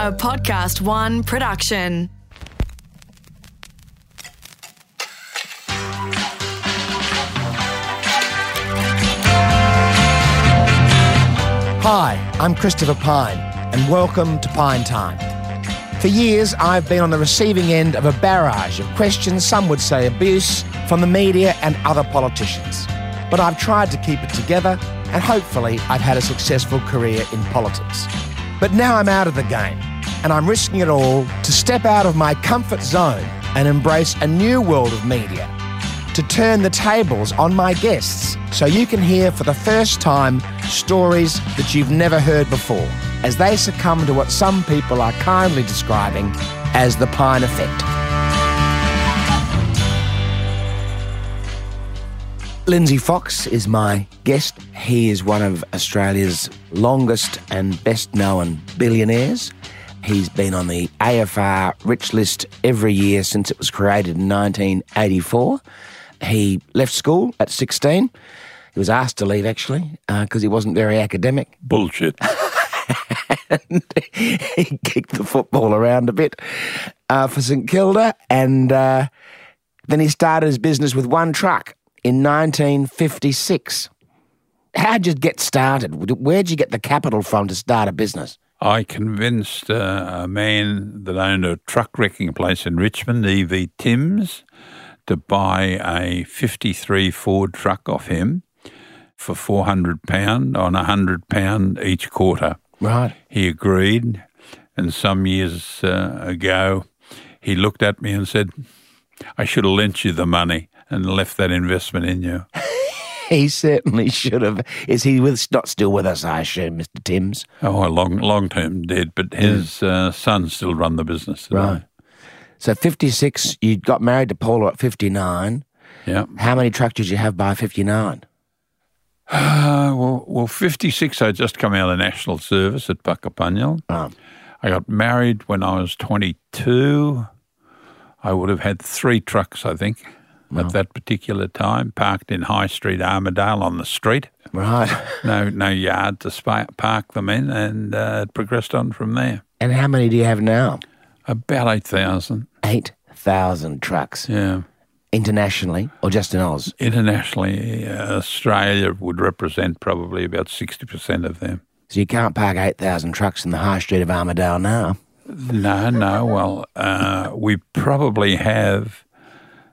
a Podcast One production. Hi, I'm Christopher Pyne, and welcome to Pyne Time. For years, I've been on the receiving end of a barrage of questions, some would say abuse, from the media and other politicians. But I've tried to keep it together, and hopefully, I've had a successful career in politics. But now I'm out of the game, and I'm risking it all to step out of my comfort zone and embrace a new world of media to turn the tables on my guests so you can hear for the first time stories that you've never heard before as they succumb to what some people are kindly describing as the Pyne Effect. Lindsay Fox is my guest. He is one of Australia's longest and best known billionaires. He's been on the AFR Rich List every year since it was created in 1984. He left school at 16. He was asked to leave, actually, because he wasn't very academic. Bullshit. and he kicked the football around a bit uh, for St Kilda, and uh, then he started his business with one truck in 1956. How'd you get started? Where'd you get the capital from to start a business? I convinced uh, a man that owned a truck wrecking place in Richmond, E.V. Timms, to buy a 53 Ford truck off him for £400 on £100 each quarter. Right. He agreed, and some years uh, ago, he looked at me and said, I should have lent you the money and left that investment in you. He certainly should have. Is he with, not still with us, I assume, Mr. Timms? Oh, a long, long term dead, but his uh, son still run the business. Today. Right. So 56, you got married to Paula at 59. Yeah. How many trucks did you have by 59? Uh, well, well, 56, I'd just come out of national service at Puckapunyal. Oh. I got married when I was 22. I would have had three trucks, I think, at that particular time, parked in High Street, Armadale on the street. Right. No, no yard to spa- park them in, and uh, it progressed on from there. And how many do you have now? About 8,000. 8,000 trucks. Yeah. Internationally or just in Oz? Internationally, uh, Australia would represent probably about 60% of them. So you can't park 8,000 trucks in the high street of Armadale now. No, no. Well, uh, we probably have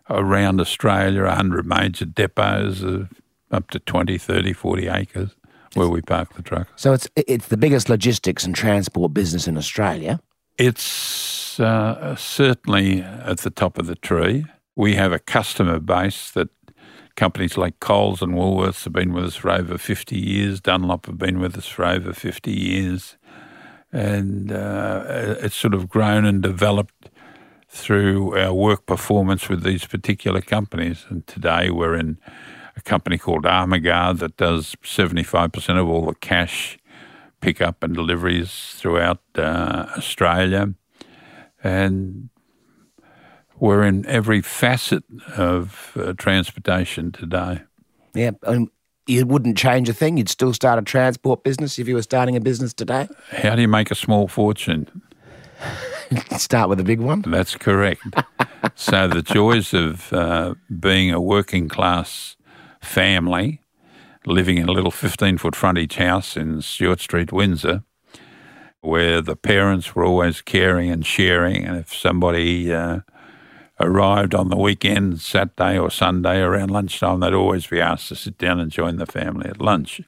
around Australia 100 major depots of up to 20, 30, 40 acres where we park the truck. So it's it's the biggest logistics and transport business in Australia. It's uh, certainly at the top of the tree. We have a customer base that companies like Coles and Woolworths have been with us for over 50 years. Dunlop have been with us for over 50 years. And uh, it's sort of grown and developed through our work performance with these particular companies. And today we're in a company called Armaguard that does 75% of all the cash pickup and deliveries throughout uh, Australia. And we're in every facet of uh, transportation today. Yeah. Um, you wouldn't change a thing. You'd still start a transport business if you were starting a business today. How do you make a small fortune? Start with a big one. That's correct. so the joys of uh, being a working class family, living in a little 15 foot frontage house in Stewart Street, Windsor, where the parents were always caring and sharing, and if somebody uh, arrived on the weekend, Saturday or Sunday around lunchtime, they'd always be asked to sit down and join the family at lunch.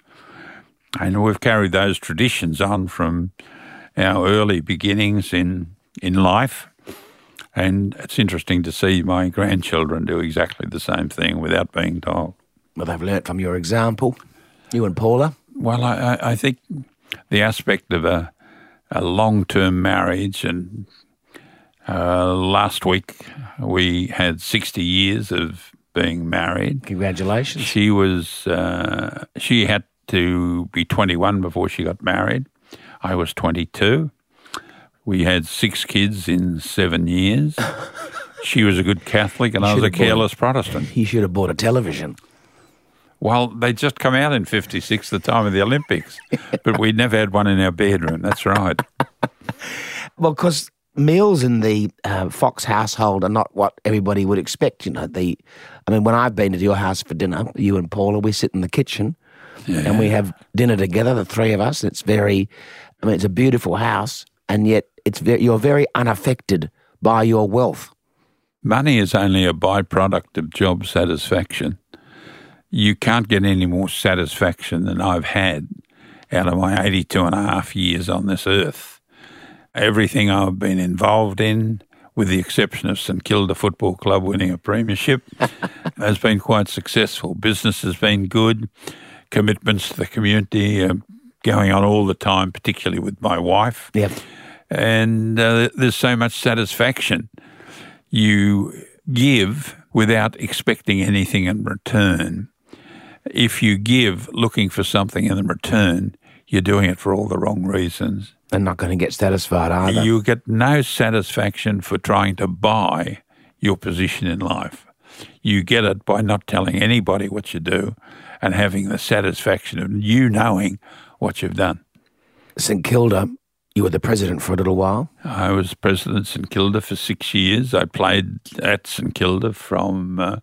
And we've carried those traditions on from our early beginnings in in life. And it's interesting to see my grandchildren do exactly the same thing without being told. Well, they've learnt from your example. You and Paula. Well, I, I- think the aspect of a, a long term marriage, and uh, last week we had 60 years of being married. Congratulations. She was, uh, she had to be 21 before she got married. I was 22. We had six kids in seven years. She was a good Catholic and I was a Should've bought- careless Protestant. You should have bought a television. Well, they just come out in 56, the time of the Olympics, but we'd never had one in our bedroom. That's right. Well, because meals in the uh, Fox household are not what everybody would expect. You know, the, I mean, when I've been to your house for dinner, you and Paula, we sit in the kitchen and we have dinner together, the three of us. It's very, I mean, it's a beautiful house, and yet it's very, you're very unaffected by your wealth. Money is only a byproduct of job satisfaction. You can't get any more satisfaction than I've had out of my 82 and a half years on this earth. Everything I've been involved in, with the exception of St Kilda Football Club winning a premiership, has been quite successful. Business has been good commitments to the community uh, going on all the time, particularly with my wife. Yep. And uh, there's so much satisfaction. You give without expecting anything in return. If you give looking for something in return, you're doing it for all the wrong reasons. And not going to get satisfied either. You get no satisfaction for trying to buy your position in life. You get it by not telling anybody what you do and having the satisfaction of you knowing what you've done. St Kilda, you were the president for a little while. I was president St Kilda for six years. I played at St Kilda from. Uh,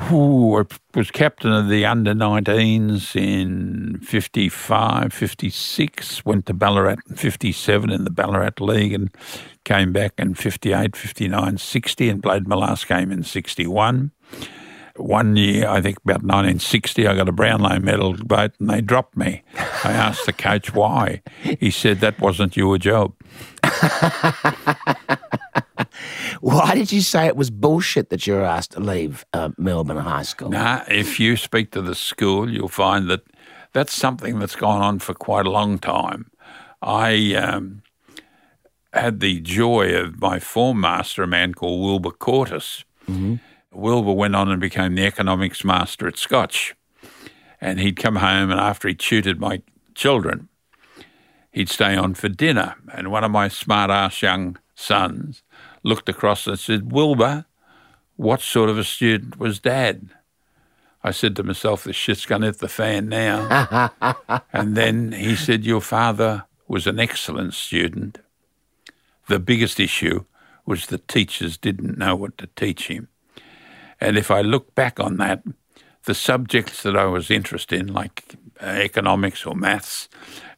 I was captain of the under 19s in 55, 56, went to Ballarat in 57 in the Ballarat League and came back in 58, 59, 60 and played my last game in 61 one year, I think about 1960, I got a Brownlow medal vote and they dropped me. I asked the coach why. He said that wasn't your job. why did you say it was bullshit that you were asked to leave uh, Melbourne High School? Nah, if you speak to the school, you'll find that that's something that's gone on for quite a long time. I um, had the joy of my form master, a man called Wilbur Cortis. Mm-hmm Wilbur went on and became the economics master at Scotch. And he'd come home, and after he tutored my children, he'd stay on for dinner. And one of my smart ass young sons looked across and said, Wilbur, what sort of a student was dad? I said to myself, the shit's going to hit the fan now. and then he said, Your father was an excellent student. The biggest issue was the teachers didn't know what to teach him. And if I look back on that, the subjects that I was interested in, like uh, economics or maths,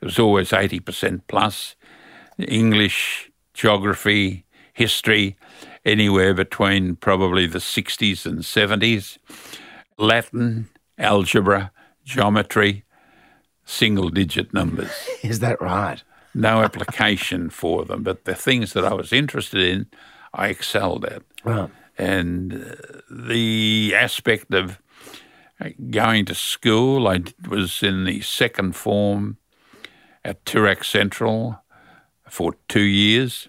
it was always 80% plus. English, geography, history, anywhere between probably the 60s and 70s. Latin, algebra, geometry, single digit numbers. Is that right? No application for them, but the things that I was interested in, I excelled at. Right and the aspect of going to school. I was in the second form at Toorak Central for two years.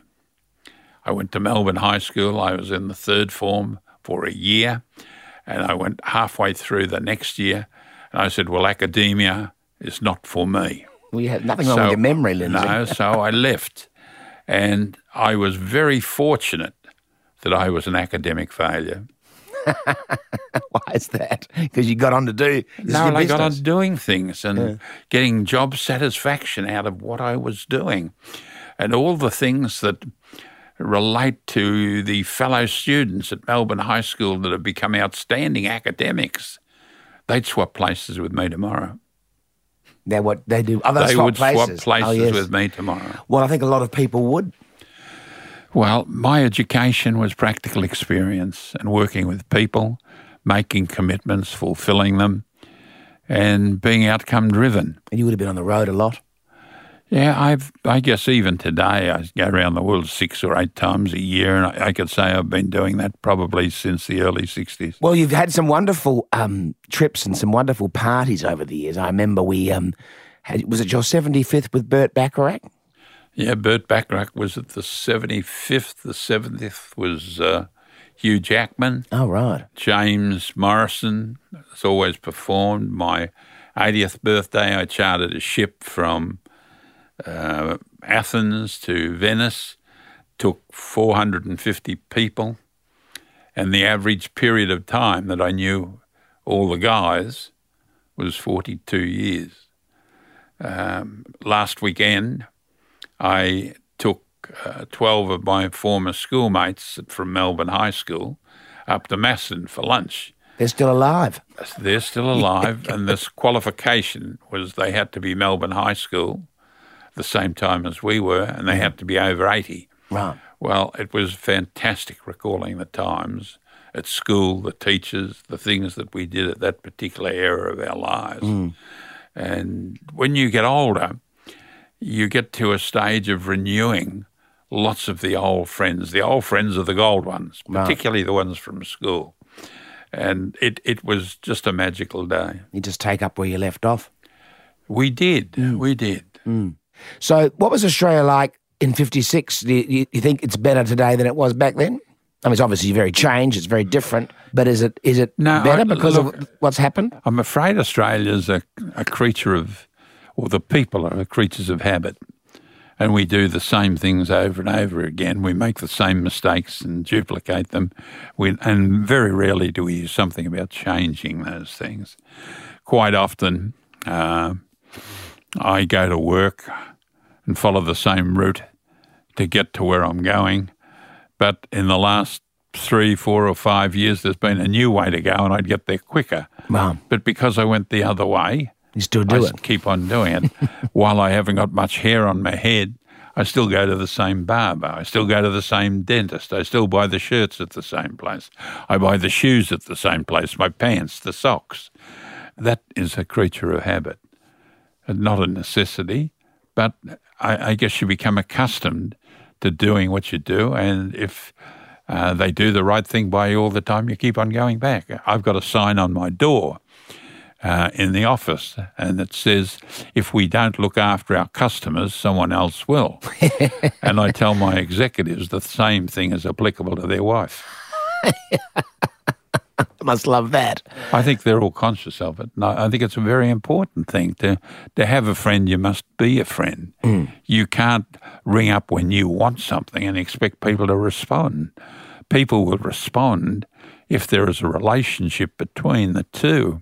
I went to Melbourne High School. I was in the third form for a year, and I went halfway through the next year, and I said, "Well, academia is not for me." Well, you had nothing wrong with your memory, Lindsay. No, so I left, and I was very fortunate that I was an academic failure. Why is that? Because you got on to do. No, I got on doing things and yeah. getting job satisfaction out of what I was doing, and all the things that relate to the fellow students at Melbourne High School that have become outstanding academics. They'd swap places with me tomorrow. They're what they do. Other they swap would places. swap places oh, yes. with me tomorrow. Well, I think a lot of people would. Well, my education was practical experience and working with people, making commitments, fulfilling them, and being outcome driven. And you would have been on the road a lot? Yeah, I've. I guess even today I go around the world six or eight times a year, and I, I could say I've been doing that probably since the early '60s. Well, you've had some wonderful um, trips and some wonderful parties over the years. I remember we um, had, was it your 75th with Burt Bacharach? Yeah, Burt Bacharach was at the 75th. The 70th was uh, Hugh Jackman. Oh, right. James Morrison has always performed. My 80th birthday, I chartered a ship from uh, Athens to Venice, took 450 people, and the average period of time that I knew all the guys was 42 years. Um, last weekend, I took uh, 12 of my former schoolmates from Melbourne High School up to Masson for lunch. They're still alive. They're still alive, and this qualification was they had to be Melbourne High School the same time as we were, and they had to be over 80. Right. Well, it was fantastic recalling the times at school, the teachers, the things that we did at that particular era of our lives. Mm. And when you get older, you get to a stage of renewing lots of the old friends. The old friends are the gold ones, particularly the ones from school. And it, it was just a magical day. You just take up where you left off. We did. Mm. We did. So, what was Australia like in '56? Do you, you think it's better today than it was back then? I mean, it's obviously very changed. It's very different. But is it is it No, better I- because look- of what's happened? I'm afraid Australia's a, a creature of, or the people are creatures of habit. And we do the same things over and over again. We make the same mistakes and duplicate them. We, and very rarely do we do something about changing those things. Quite often, uh, I go to work and follow the same route to get to where I'm going. But in the last three, four, or five years, there's been a new way to go, and I'd get there quicker. Well, But because I went the other way, you still I do s- it. keep on doing it. While I haven't got much hair on my head, I still go to the same barber. I still go to the same dentist. I still buy the shirts at the same place. I buy the shoes at the same place, my pants, the socks. That is a creature of habit, not a necessity. But I, I guess you become accustomed to doing what you do, and if uh, they do the right thing by you all the time, you keep on going back. I've got a sign on my door uh, in the office, and it says, "If we don't look after our customers, someone else will." and I tell my executives the same thing is applicable to their wife. I must love that. I think they're all conscious of it. And I I think it's a very important thing to to have a friend. You must be a friend. You can't ring up when you want something and expect people to respond. People will respond if there is a relationship between the two.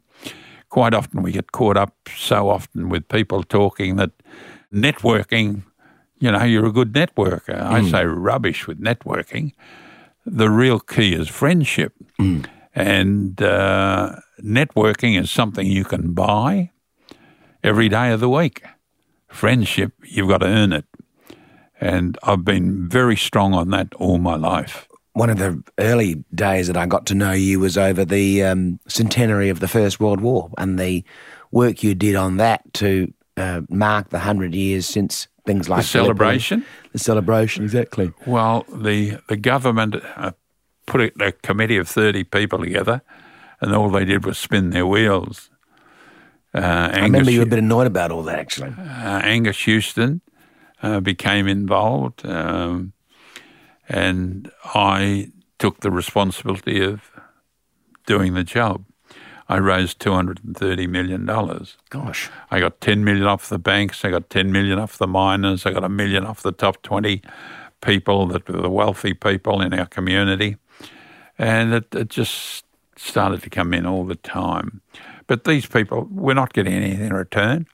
Quite often we get caught up so often with people talking that networking, you know, you're a good networker. I say rubbish with networking. The real key is friendship. And uh, networking is something you can buy every day of the week. Friendship, you've got to earn it. And I've been very strong on that all my life. One of the early days that I got to know you was over the um, centenary of the First World War and the work you did on that to uh, mark the hundred years since things like The celebration? The celebration, exactly. Well, the, the government uh, put a, a committee of 30 people together, and all they did was spin their wheels. Uh, I remember you were a bit annoyed about all that, actually. uh, Angus Houston uh, became involved, um, and I took the responsibility of doing the job. I raised two hundred and thirty million dollars. Gosh. I got ten million off the banks. I got ten million off the miners. I got a million off the top twenty people that were the wealthy people in our community, and it, it just started to come in all the time. But these people were not getting anything in return.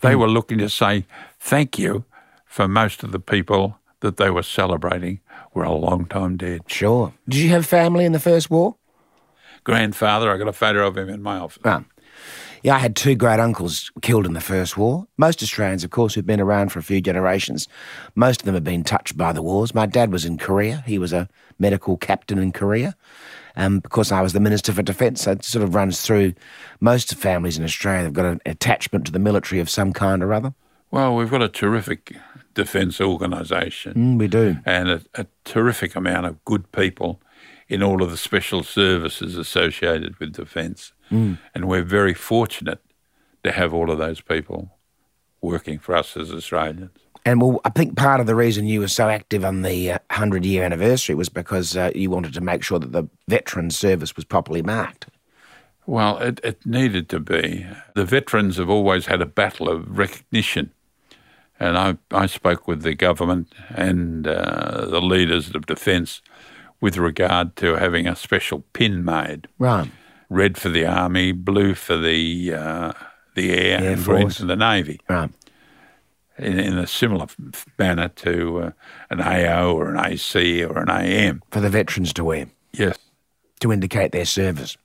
They hmm. were looking to say thank you for most of the people that they were celebrating were a long time dead. Sure. Did you have family in the First War? Grandfather, I got a photo of him in my office. Ah. Yeah, I had two great uncles killed in the First War. Most Australians, of course, who've been around for a few generations, most of them have been touched by the wars. My dad was in Korea. He was a medical captain in Korea. Um, because I was the Minister for Defence, so it sort of runs through most families in Australia. They've got an attachment to the military of some kind or other. Well, we've got a terrific defence organisation. Mm, we do. and a, a terrific amount of good people in all of the special services associated with defence. Mm. And we're very fortunate to have all of those people working for us as Australians. And well, I think part of the reason you were so active on the uh, 100 year anniversary was because uh, you wanted to make sure that the veteran service was properly marked. Well, it, it needed to be. The veterans have always had a battle of recognition. And I, I spoke with the government and uh, the leaders of defence with regard to having a special pin made. Right. red for the army, blue for the uh, the air, Air and green for the navy. Right. in, in a similar manner to uh, an AO or an AC or an AM. For the veterans to wear, Yes. to indicate their service.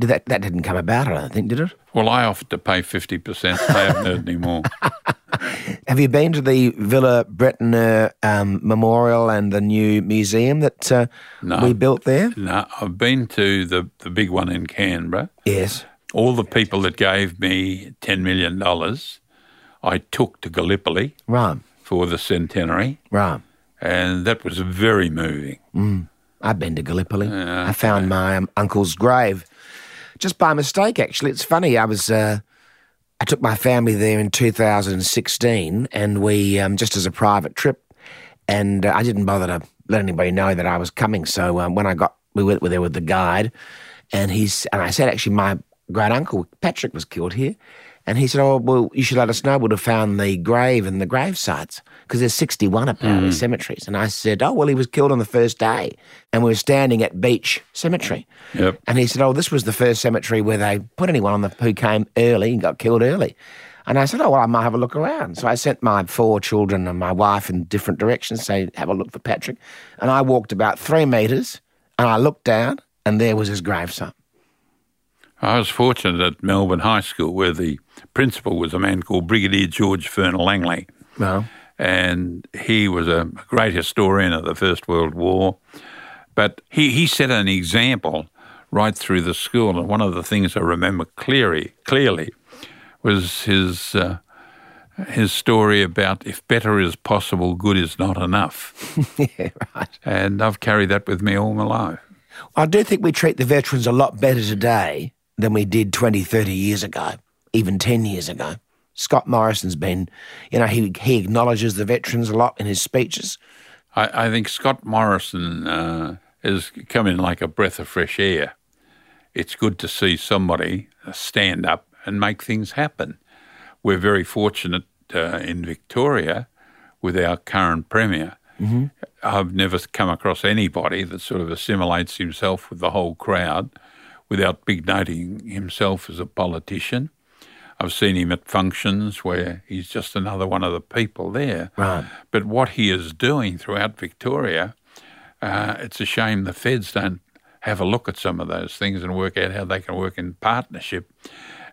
Did that, that didn't come about, I don't think, did it? Well, I offered to pay 50%. They haven't heard any more. Have you been to the Villers-Bretonneux um, Memorial and the new museum that uh, No. we built there? No, I've been to the, the big one in Canberra. Yes. All the people that gave me $10 million, I took to Gallipoli Right, for the centenary, right. and that was very moving. I've been to Gallipoli. I found my um, uncle's grave just by mistake, actually. It's funny. I was, uh, I took my family there in 2016 and we, um, just as a private trip, and uh, I didn't bother to let anybody know that I was coming. So um, when I got, we went there with the guide and he's, and I said, actually, my great uncle Patrick was killed here. And he said, Oh, well, you should let us know. We'd have found the grave and the grave sites because there's 61 apparently hmm. cemeteries. And I said, Oh, well, he was killed on the first day. And we were standing at Beach Cemetery. Yep. And he said, Oh, this was the first cemetery where they put anyone on the who came early and got killed early. And I said, Oh, well, I might have a look around. So I sent my four children and my wife in different directions, say, have a look for Patrick. And I walked about three metres and I looked down and there was his gravesite. I was fortunate at Melbourne High School where the principal was a man called Brigadier George Furner Langley. Well, and he was a great historian of the First World War. But he, he set an example right through the school, and one of the things I remember clearly clearly was his uh, his story about if better is possible, good is not enough. yeah, right. And I've carried that with me all my life. I do think we treat the veterans a lot better today than we did 20, 30 years ago, even 10 years ago. Scott Morrison's been, you know, he, he acknowledges the veterans a lot in his speeches. I, I think Scott Morrison uh, has come in like a breath of fresh air. It's good to see somebody stand up and make things happen. We're very fortunate uh, in Victoria with our current Premier. I've never come across anybody that sort of assimilates himself with the whole crowd without big noting himself as a politician. I've seen him at functions where he's just another one of the people there. Right. But what he is doing throughout Victoria, uh, it's a shame the feds don't have a look at some of those things and work out how they can work in partnership.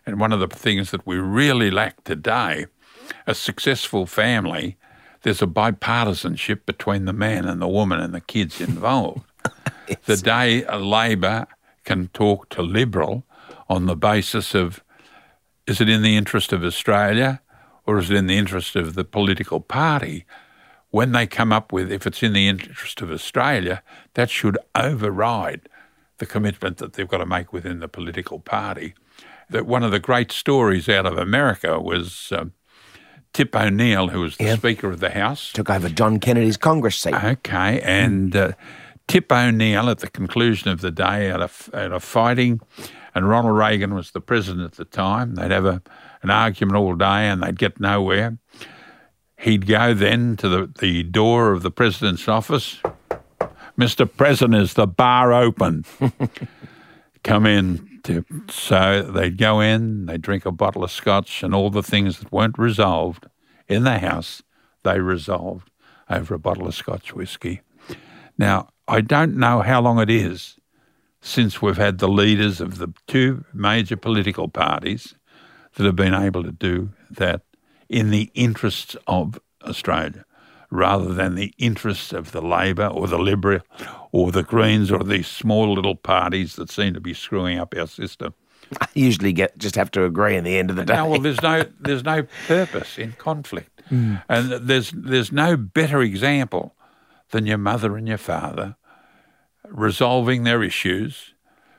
And one of the things that we really lack today, a successful family, there's a bipartisanship between the man and the woman and the kids involved. The day a Labor can talk to Liberal on the basis of is it in the interest of Australia or is it in the interest of the political party? When they come up with, if it's in the interest of Australia, that should override the commitment that they've got to make within the political party. That one of the great stories out of America was um, Tip O'Neill, who was the Yeah. Speaker of the House. Took over John Kennedy's Congress seat. Okay, and uh, Tip O'Neill at the conclusion of the day out of, at a fighting, and Ronald Reagan was the president at the time. They'd have a, an argument all day and they'd get nowhere. He'd go then to the, the door of the president's office. Mr. President, is the bar open? Come in. To, so they'd go in, they'd drink a bottle of scotch, and all the things that weren't resolved in the house, they resolved over a bottle of scotch whiskey. Now, I don't know how long it is since we've had the leaders of the two major political parties that have been able to do that in the interests of Australia rather than the interests of the Labor or the Liberal or the Greens or these small little parties that seem to be screwing up our system. I usually get just have to agree in the end of the day. No, well, there's no there's no purpose in conflict, hmm. and there's there's no better example than your mother and your father resolving their issues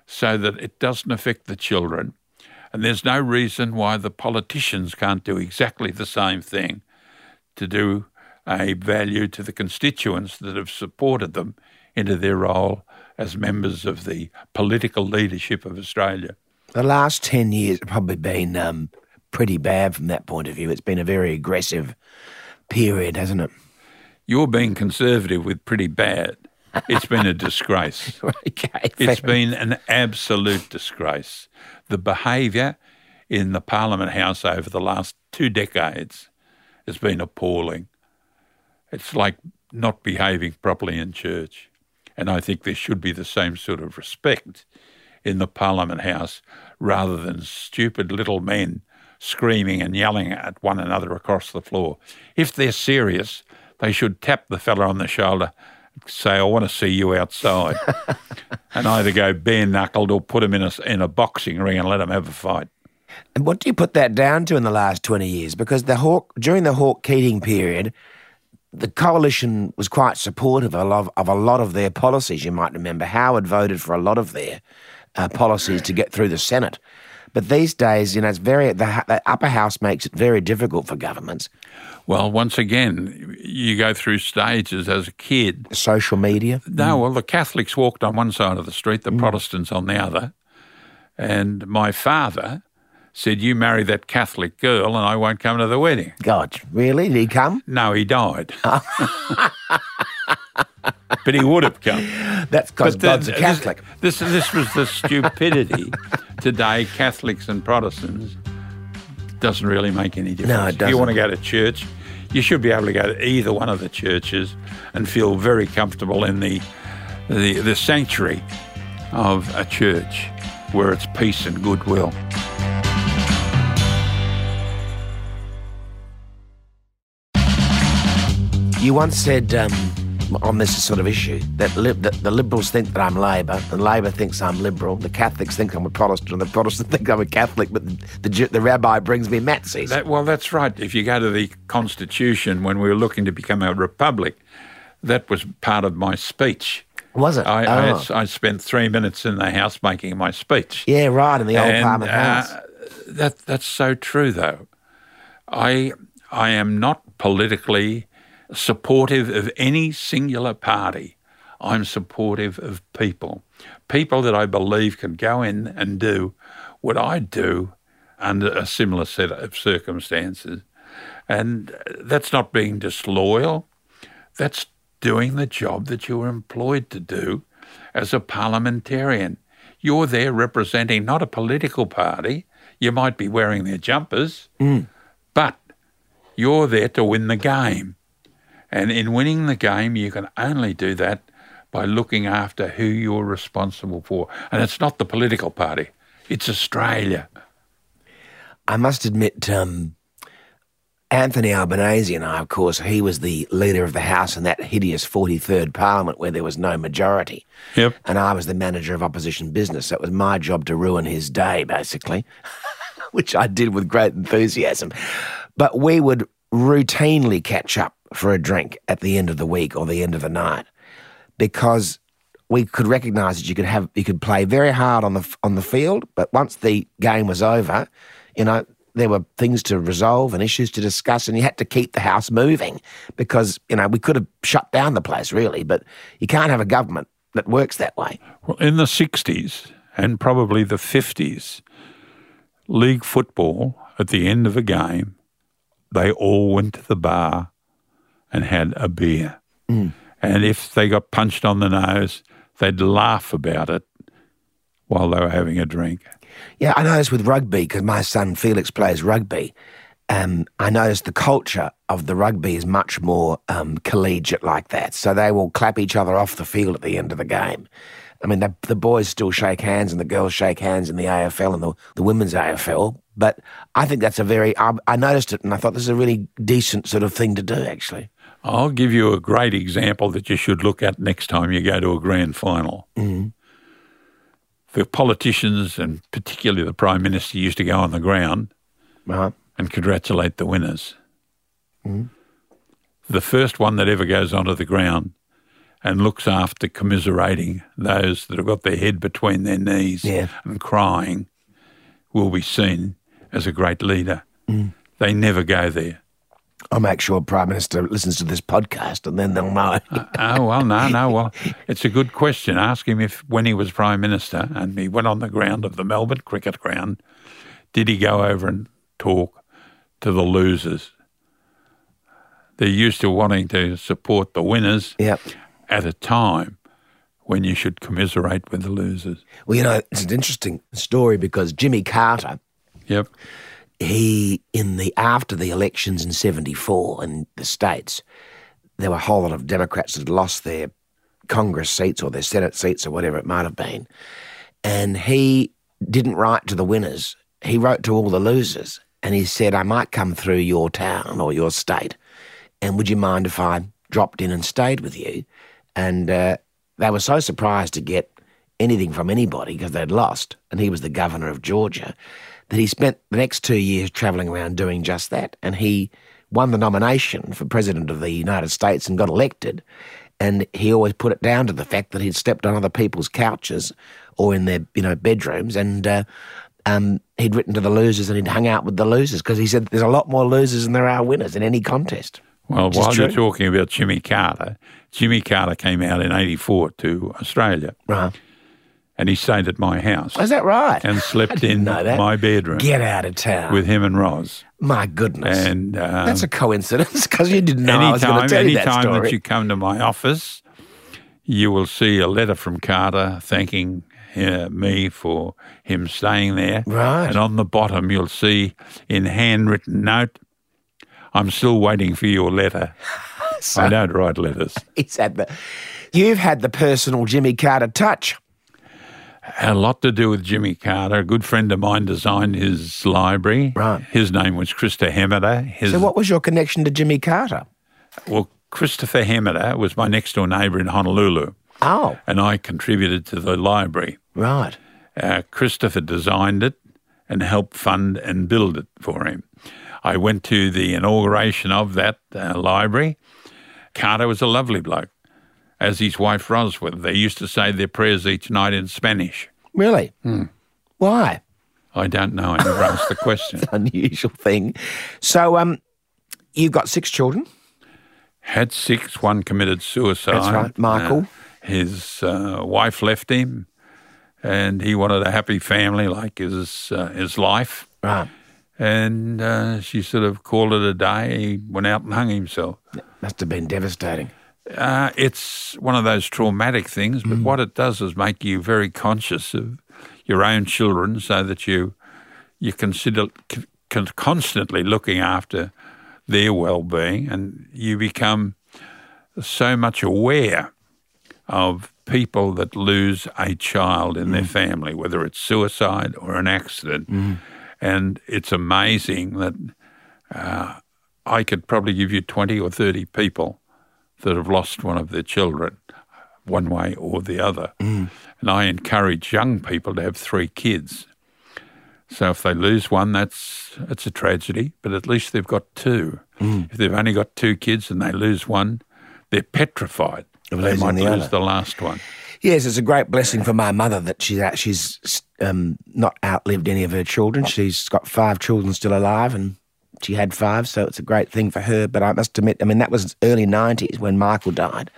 so that it doesn't affect the children, and there's no reason why the politicians can't do exactly the same thing to do a value to the constituents that have supported them into their role as members of the political leadership of Australia. The last 10 years have probably been um, pretty bad from that point of view. It's been a very aggressive period, hasn't it? you're being conservative with pretty bad. It's been a disgrace. okay. It's been an absolute disgrace. The behaviour in the Parliament House over the last two decades has been appalling. It's like not behaving properly in church. And I think there should be the same sort of respect in the Parliament House rather than stupid little men screaming and yelling at one another across the floor. If they're serious, they should tap the fella on the shoulder, say, I want to see you outside, and either go bare knuckled or put him in a, in a boxing ring and let him have a fight. And what do you put that down to in the last 20 years? Because the Hawke, during the Hawke Keating period, the coalition was quite supportive of a, lot, of a lot of their policies. You might remember Howard voted for a lot of their uh, policies to get through the Senate. But these days, you know, it's very the, the, upper house makes it very difficult for governments. Well, once again, you go through stages as a kid. Social media. No, mm. well, the Catholics walked on one side of the street, the mm. Protestants on the other, and my father said, You marry that Catholic girl and I won't come to the wedding. God, really? Did he come? No, he died. but he would have come. That's because God's a Catholic. This, this, this was the stupidity today, Catholics and Protestants. Doesn't really make any difference. No, it doesn't. If you want to go to church, you should be able to go to either one of the churches and feel very comfortable in the, the, the sanctuary of a church where it's peace and goodwill. You once said um, on this sort of issue that, li- that, the Liberals think that I'm Labor, and Labor thinks I'm Liberal. The Catholics think I'm a Protestant, and the Protestants think I'm a Catholic. But the, the, the rabbi brings me Matsies. That, well, that's right. If you go to the Constitution, when we were looking to become a republic, that was part of my speech. Was it? I, oh. I, I, spent three minutes in the House making my speech. Yeah, right, in the old and, Parliament uh, House. That, that's so true, though. I, I am not politically supportive of any singular party. I'm supportive of people. People that I believe can go in and do what I do under a similar set of circumstances. And that's not being disloyal. That's doing the job that you were employed to do as a parliamentarian. You're there representing not a political party. You might be wearing their jumpers, mm. but you're there to win the game. And in winning the game, you can only do that by looking after who you're responsible for. And it's not the political party, it's Australia. I must admit, um, Anthony Albanese and I, of course, he was the leader of the House in that hideous 43rd Parliament where there was no majority. Yep. And I was the manager of opposition business. So it was my job to ruin his day, basically, which I did with great enthusiasm. But we would routinely catch up for a drink at the end of the week or the end of the night because we could recognise that you could have you could play very hard on the on the field, but once the game was over, you know there were things to resolve and issues to discuss, and you had to keep the house moving because you know we could have shut down the place really, but you can't have a government that works that way. Well, in the '60s and probably the '50s, league football at the end of a game, they all went to the bar and had a beer. Mm. And if they got punched on the nose, they'd laugh about it while they were having a drink. Yeah, I noticed with rugby, because my son Felix plays rugby, um, I noticed the culture of the rugby is much more um, collegiate like that. So they will clap each other off the field at the end of the game. I mean, the, the boys still shake hands and the girls shake hands in the AFL and the, the women's AFL. But I think that's a very, I, I noticed it and I thought this is a really decent sort of thing to do, actually. I'll give you a great example that you should look at next time you go to a grand final. Mm-hmm. The politicians and particularly the Prime Minister used to go on the ground uh-huh. and congratulate the winners. Mm-hmm. The first one that ever goes onto the ground and looks after commiserating those that have got their head between their knees yeah. and crying will be seen as a great leader. Mm. They never go there. I'll make sure Prime Minister listens to this podcast and then they'll know. uh, oh, well, no, no. Well, it's a good question. Ask him if when he was Prime Minister and he went on the ground of the Melbourne cricket ground, did he go over and talk to the losers? They're used to wanting to support the winners yep. at a time when you should commiserate with the losers. Well, you know, it's an interesting story because Jimmy Carter Yep he in the after the elections in '74 in the states, there were a whole lot of Democrats that had lost their Congress seats or their Senate seats or whatever it might have been, and he didn't write to the winners. He wrote to all the losers, and he said, "I might come through your town or your state, and would you mind if I dropped in and stayed with you?" And uh, they were so surprised to get anything from anybody because they'd lost, and he was the governor of Georgia, that he spent the next two years travelling around doing just that. And he won the nomination for president of the United States and got elected. And he always put it down to the fact that he'd stepped on other people's couches or in their you know bedrooms, and uh, um, he'd written to the losers and he'd hung out with the losers because he said there's a lot more losers than there are winners in any contest. Well, Which is while you're talking about Jimmy Carter, Jimmy Carter came out in 84 to Australia Right. And he stayed at my house Is that right? and slept in my bedroom Get out of town. with him and Roz. My goodness. And um, That's a coincidence because you didn't know I was going to tell you that anytime that you come to my office, you will see a letter from Carter thanking uh, me for him staying there. Right. And on the bottom, you'll see in handwritten note, I'm still waiting for your letter. I don't write letters. He's had the, you've had the personal Jimmy Carter touch. Had a lot to do with Jimmy Carter. A good friend of mine designed his library. Right. His name was Christopher Hemmeter. His, So, what was your connection to Jimmy Carter? Well, Christopher Hemmeter was my next door neighbour in Honolulu, Oh, and I contributed to the library. right. Uh, Christopher designed it and helped fund and build it for him. I went to the inauguration of that uh, library. Carter was a lovely bloke, as his wife Ros were. They used to say their prayers each night in Spanish. Really? Hmm. Why? I don't know. I never asked the question. Unusual thing. So, um, you've got six children. Had six. One committed suicide. That's right, Michael. Uh, his uh, wife left him, and he wanted a happy family like his uh, his life. Right. And uh, she sort of called it a day. He went out and hung himself. Must have been devastating. Uh, it's one of those traumatic things, but what it does is make you very conscious of your own children, so that you you consider con- constantly looking after their well-being, and you become so much aware of people that lose a child in their family, whether it's suicide or an accident. And it's amazing that uh, I could probably give you 20 or 30 people that have lost one of their children, one way or the other. And I encourage young people to have three kids. So if they lose one, that's it's a tragedy, but at least they've got two. If they've only got two kids and they lose one, they're petrified. They might the lose other. the last one. Yes, it's a great blessing for my mother that she's out, she's um, not outlived any of her children. She's got five children still alive, and she had five, so it's a great thing for her. But I must admit, I mean, that was early '90s when Michael died.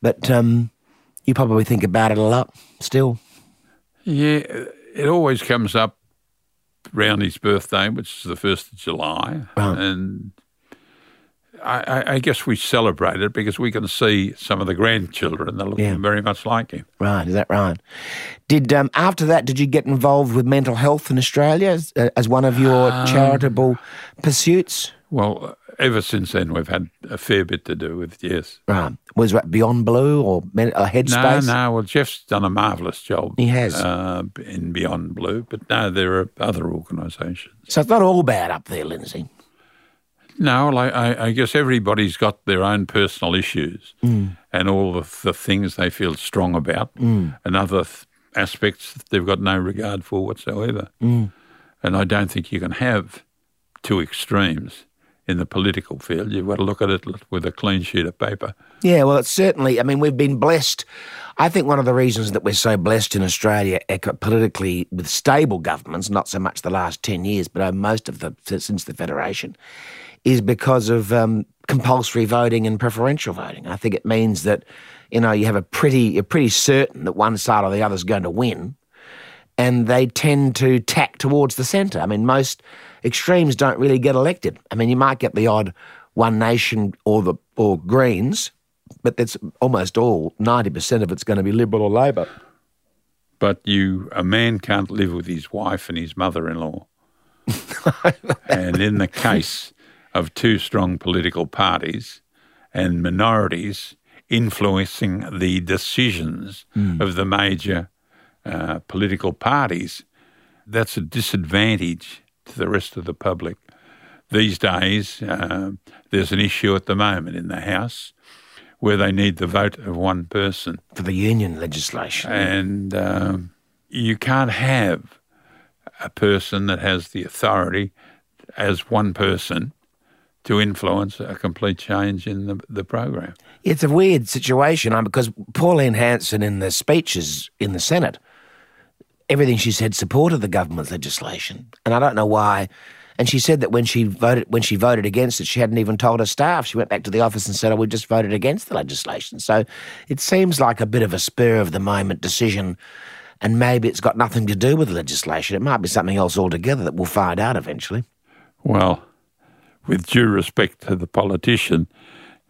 But um, you probably think about it a lot still. Yeah, it always comes up around his birthday, which is the first of July, and I, I, guess we celebrate it because we can see some of the grandchildren that look Yeah. very much like him. Right, is that right? Did um, after that, did you get involved with mental health in Australia as, uh, as one of your charitable pursuits? Well, ever since then, we've had a fair bit to do with yes. Right, was that Beyond Blue or Men- uh, No, no. Well, Jeff's done a marvellous job. He has. uh, in Beyond Blue, but no, there are other organisations. So it's not all bad up there, Lindsay. No, like, I, I guess everybody's got their own personal issues and all of the things they feel strong about, and other th- aspects that they've got no regard for whatsoever. And I don't think you can have two extremes in the political field. You've got to look at it with a clean sheet of paper. Yeah, well, it's certainly, I mean, we've been blessed. I think one of the reasons that we're so blessed in Australia politically with stable governments, not so much the last 10 years, but uh, most of the, since the Federation, is because of um, compulsory voting and preferential voting. I think it means that, you know, you have a pretty, you're pretty certain that one side or the other is going to win. and they tend to tack towards the centre. I mean, most extremes don't really get elected. I mean, you might get the odd One Nation or the or Greens, but that's almost all. Ninety percent of it's going to be Liberal or Labor. But you, a man can't live with his wife and his mother-in-law and in the case of two strong political parties and minorities influencing the decisions of the major uh, political parties, that's a disadvantage to the rest of the public. These days, uh, there's an issue at the moment in the House where they need the vote of one person. For the union legislation. And um, you can't have a person that has the authority as one person to influence a complete change in the, the program. It's a weird situation um, because Pauline Hanson, in the speeches in the Senate, everything she said supported the government's legislation, and I don't know why. And she said that when she voted when she voted against it, she hadn't even told her staff. She went back to the office and said, "Oh, we just voted against the legislation." So it seems like a bit of a spur of the moment decision, and maybe it's got nothing to do with the legislation. It might be something else altogether that we'll find out eventually. Well, with due respect to the politician,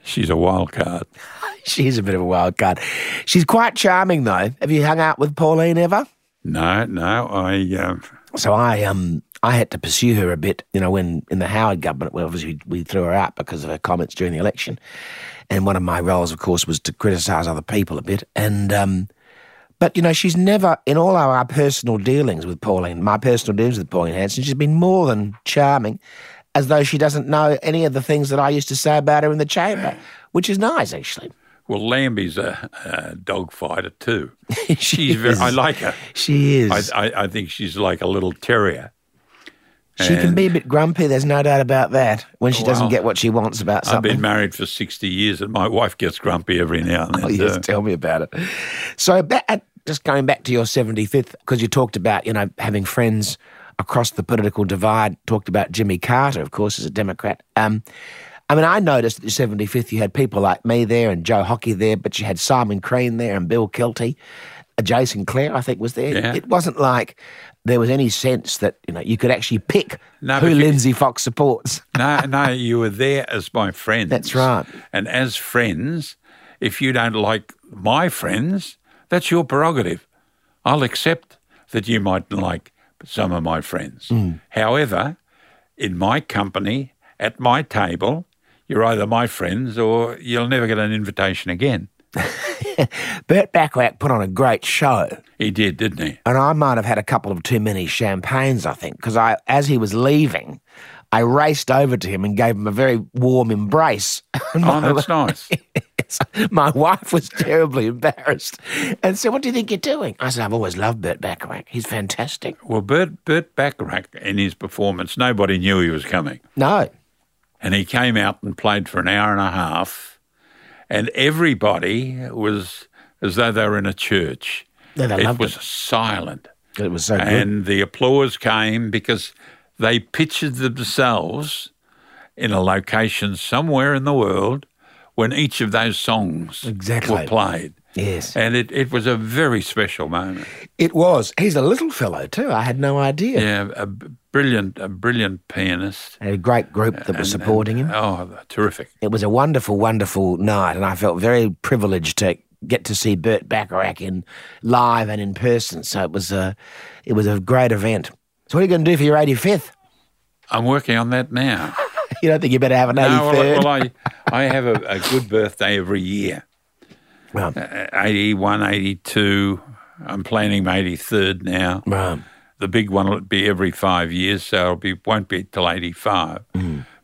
she's a wild card. she's a bit of a wild card. She's quite charming, though. Have you hung out with Pauline ever? No, no, I. Uh, So I um I had to pursue her a bit, you know, when in the Howard government, well, obviously we threw her out because of her comments during the election, and one of my roles, of course, was to criticise other people a bit, and um, but you know, she's never in all our, our personal dealings with Pauline, my personal dealings with Pauline Hanson, she's been more than charming, as though she doesn't know any of the things that I used to say about her in the chamber, which is nice actually. well, Lambie's a, a dog fighter too. She She's very. I like her. She is. I, I, I think she's like a little terrier. she can be a bit grumpy. There's no doubt about that. When she doesn't get what she wants about something. I've been married for 60 years and my wife gets grumpy every now and then. Oh, yes, tell me about it. So, ba- uh, just going back to your 75th, because you talked about, you know, having friends across the political divide, talked about Jimmy Carter, of course, as a Democrat. Um, I mean, I noticed at the 75th, you had people like me there and Joe Hockey there, but you had Simon Crean there and Bill Kelty. Uh, Jason Clare, I think, was there. Yeah. It wasn't like there was any sense that, you know, you could actually pick No, who Lindsay Fox supports. No, no, you were there as my friends. That's right. And as friends, if you don't like my friends, that's your prerogative. I'll accept that you might like some of my friends. Hmm. However, in my company, at my table, you're either my friends or you'll never get an invitation again. Burt Bacharach put on a great show. He did, didn't he? and I might have had a couple of too many champagnes, I think, because I, as he was leaving, I raced over to him and gave him a very warm embrace. And Oh, my, that's nice. my wife was terribly embarrassed and said, "What do you think you're doing?" I said, "I've always loved Burt Bacharach. He's fantastic." Well, Burt, Burt Bacharach, in his performance, nobody knew he was coming. No, and he came out and played for an hour and a half, and everybody was as though they were in a church. Yeah, they it loved was it. silent, it was so good. and the applause came because they pictured themselves in a location somewhere in the world when each of those songs Exactly. were played. Yes, And it, it was a very special moment. it was. He's a little fellow too. I had no idea. Yeah, a brilliant, a brilliant pianist. Had a great group that was supporting him. Oh, terrific. It was a wonderful, wonderful night, and I felt very privileged to get to see Burt Bacharach in live and in person. So it was a, it was a great event. So what are you going to do for your 85th? I'm working on that now. You don't think you better have an 83rd? No, well, well, I, I have a, a good birthday every year. Well, Uh, 81, 82. I'm planning my 83rd now. right. The big one will be every five years, so it be, won't be till 85.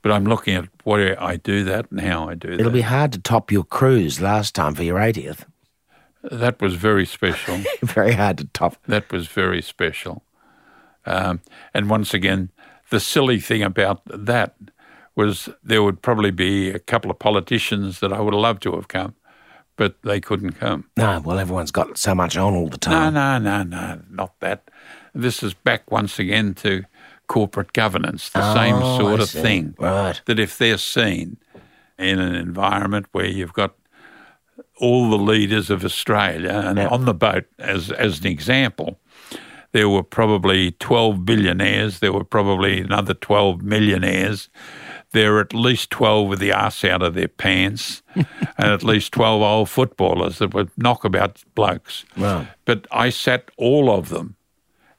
But I'm looking at what I do that and how I do that. It'll be hard to top your cruise last time for your 80th. that was very special. Very hard to top. that was very special. Um, and once again, the silly thing about that was there would probably be a couple of politicians that I would have loved to have come, but they couldn't come. No, well, everyone's got so much on all the time. no, no, no, no, not that. This is back once again to corporate governance, the same Oh, sort I of see. thing. Right. That if they're seen in an environment where you've got all the leaders of Australia and on the boat, as as an example, there were probably 12 billionaires, there were probably another 12 millionaires. There were at least 12 with the arse out of their pants, and at least 12 old footballers that were knockabout blokes. Right. But I sat all of them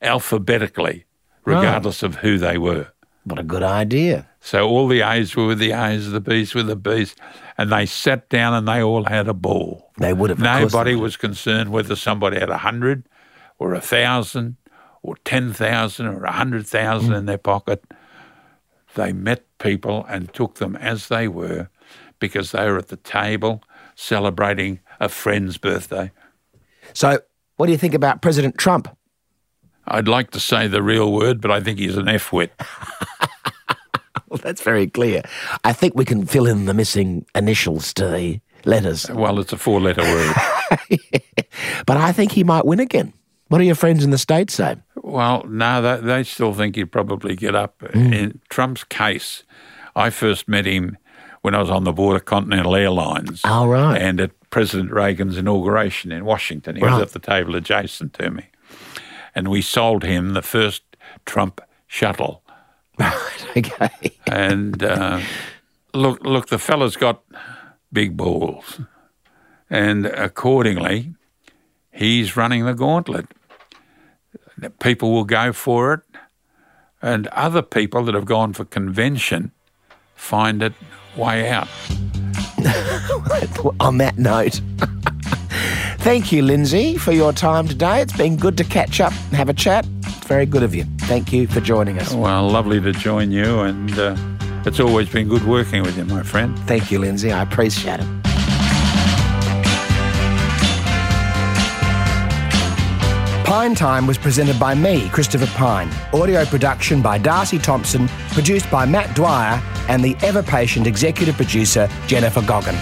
alphabetically regardless of who they were. What a good idea. So all the A's were with the A's, the B's were the B's, and they sat down and they all had a ball. They would have. Nobody was concerned whether somebody had a hundred or a thousand or ten thousand or a hundred thousand in their pocket. They met people and took them as they were because they were at the table celebrating a friend's birthday. So, what do you think about President Trump? I'd like to say the real word, but I think he's an F-wit. Well, that's very clear. I think we can fill in the missing initials to the letters. Well, it's a four-letter word. But I think he might win again. What do your friends in the States say? Well, no, they, they still think he'd probably get up. In Trump's case, I first met him when I was on the board of Continental Airlines. Oh, right. And at President Reagan's inauguration in Washington. He Right. was at the table adjacent to me. And we sold him the first Trump shuttle. Right, okay. And uh, look, look, the fella's got big balls. And accordingly, he's running the gauntlet. People will go for it, and other people that have gone for convention find it way out. On that note, thank you, Lindsay, for your time today. It's been good to catch up and have a chat. It's very good of you. Thank you for joining us. Well, lovely to join you, and uh, it's always been good working with you, my friend. Thank you, Lindsay. I appreciate it. Pyne Time was presented by me, Christopher Pyne. Audio production by Darcy Thompson, produced by Matt Dwyer and the ever patient executive producer, Jennifer Goggin.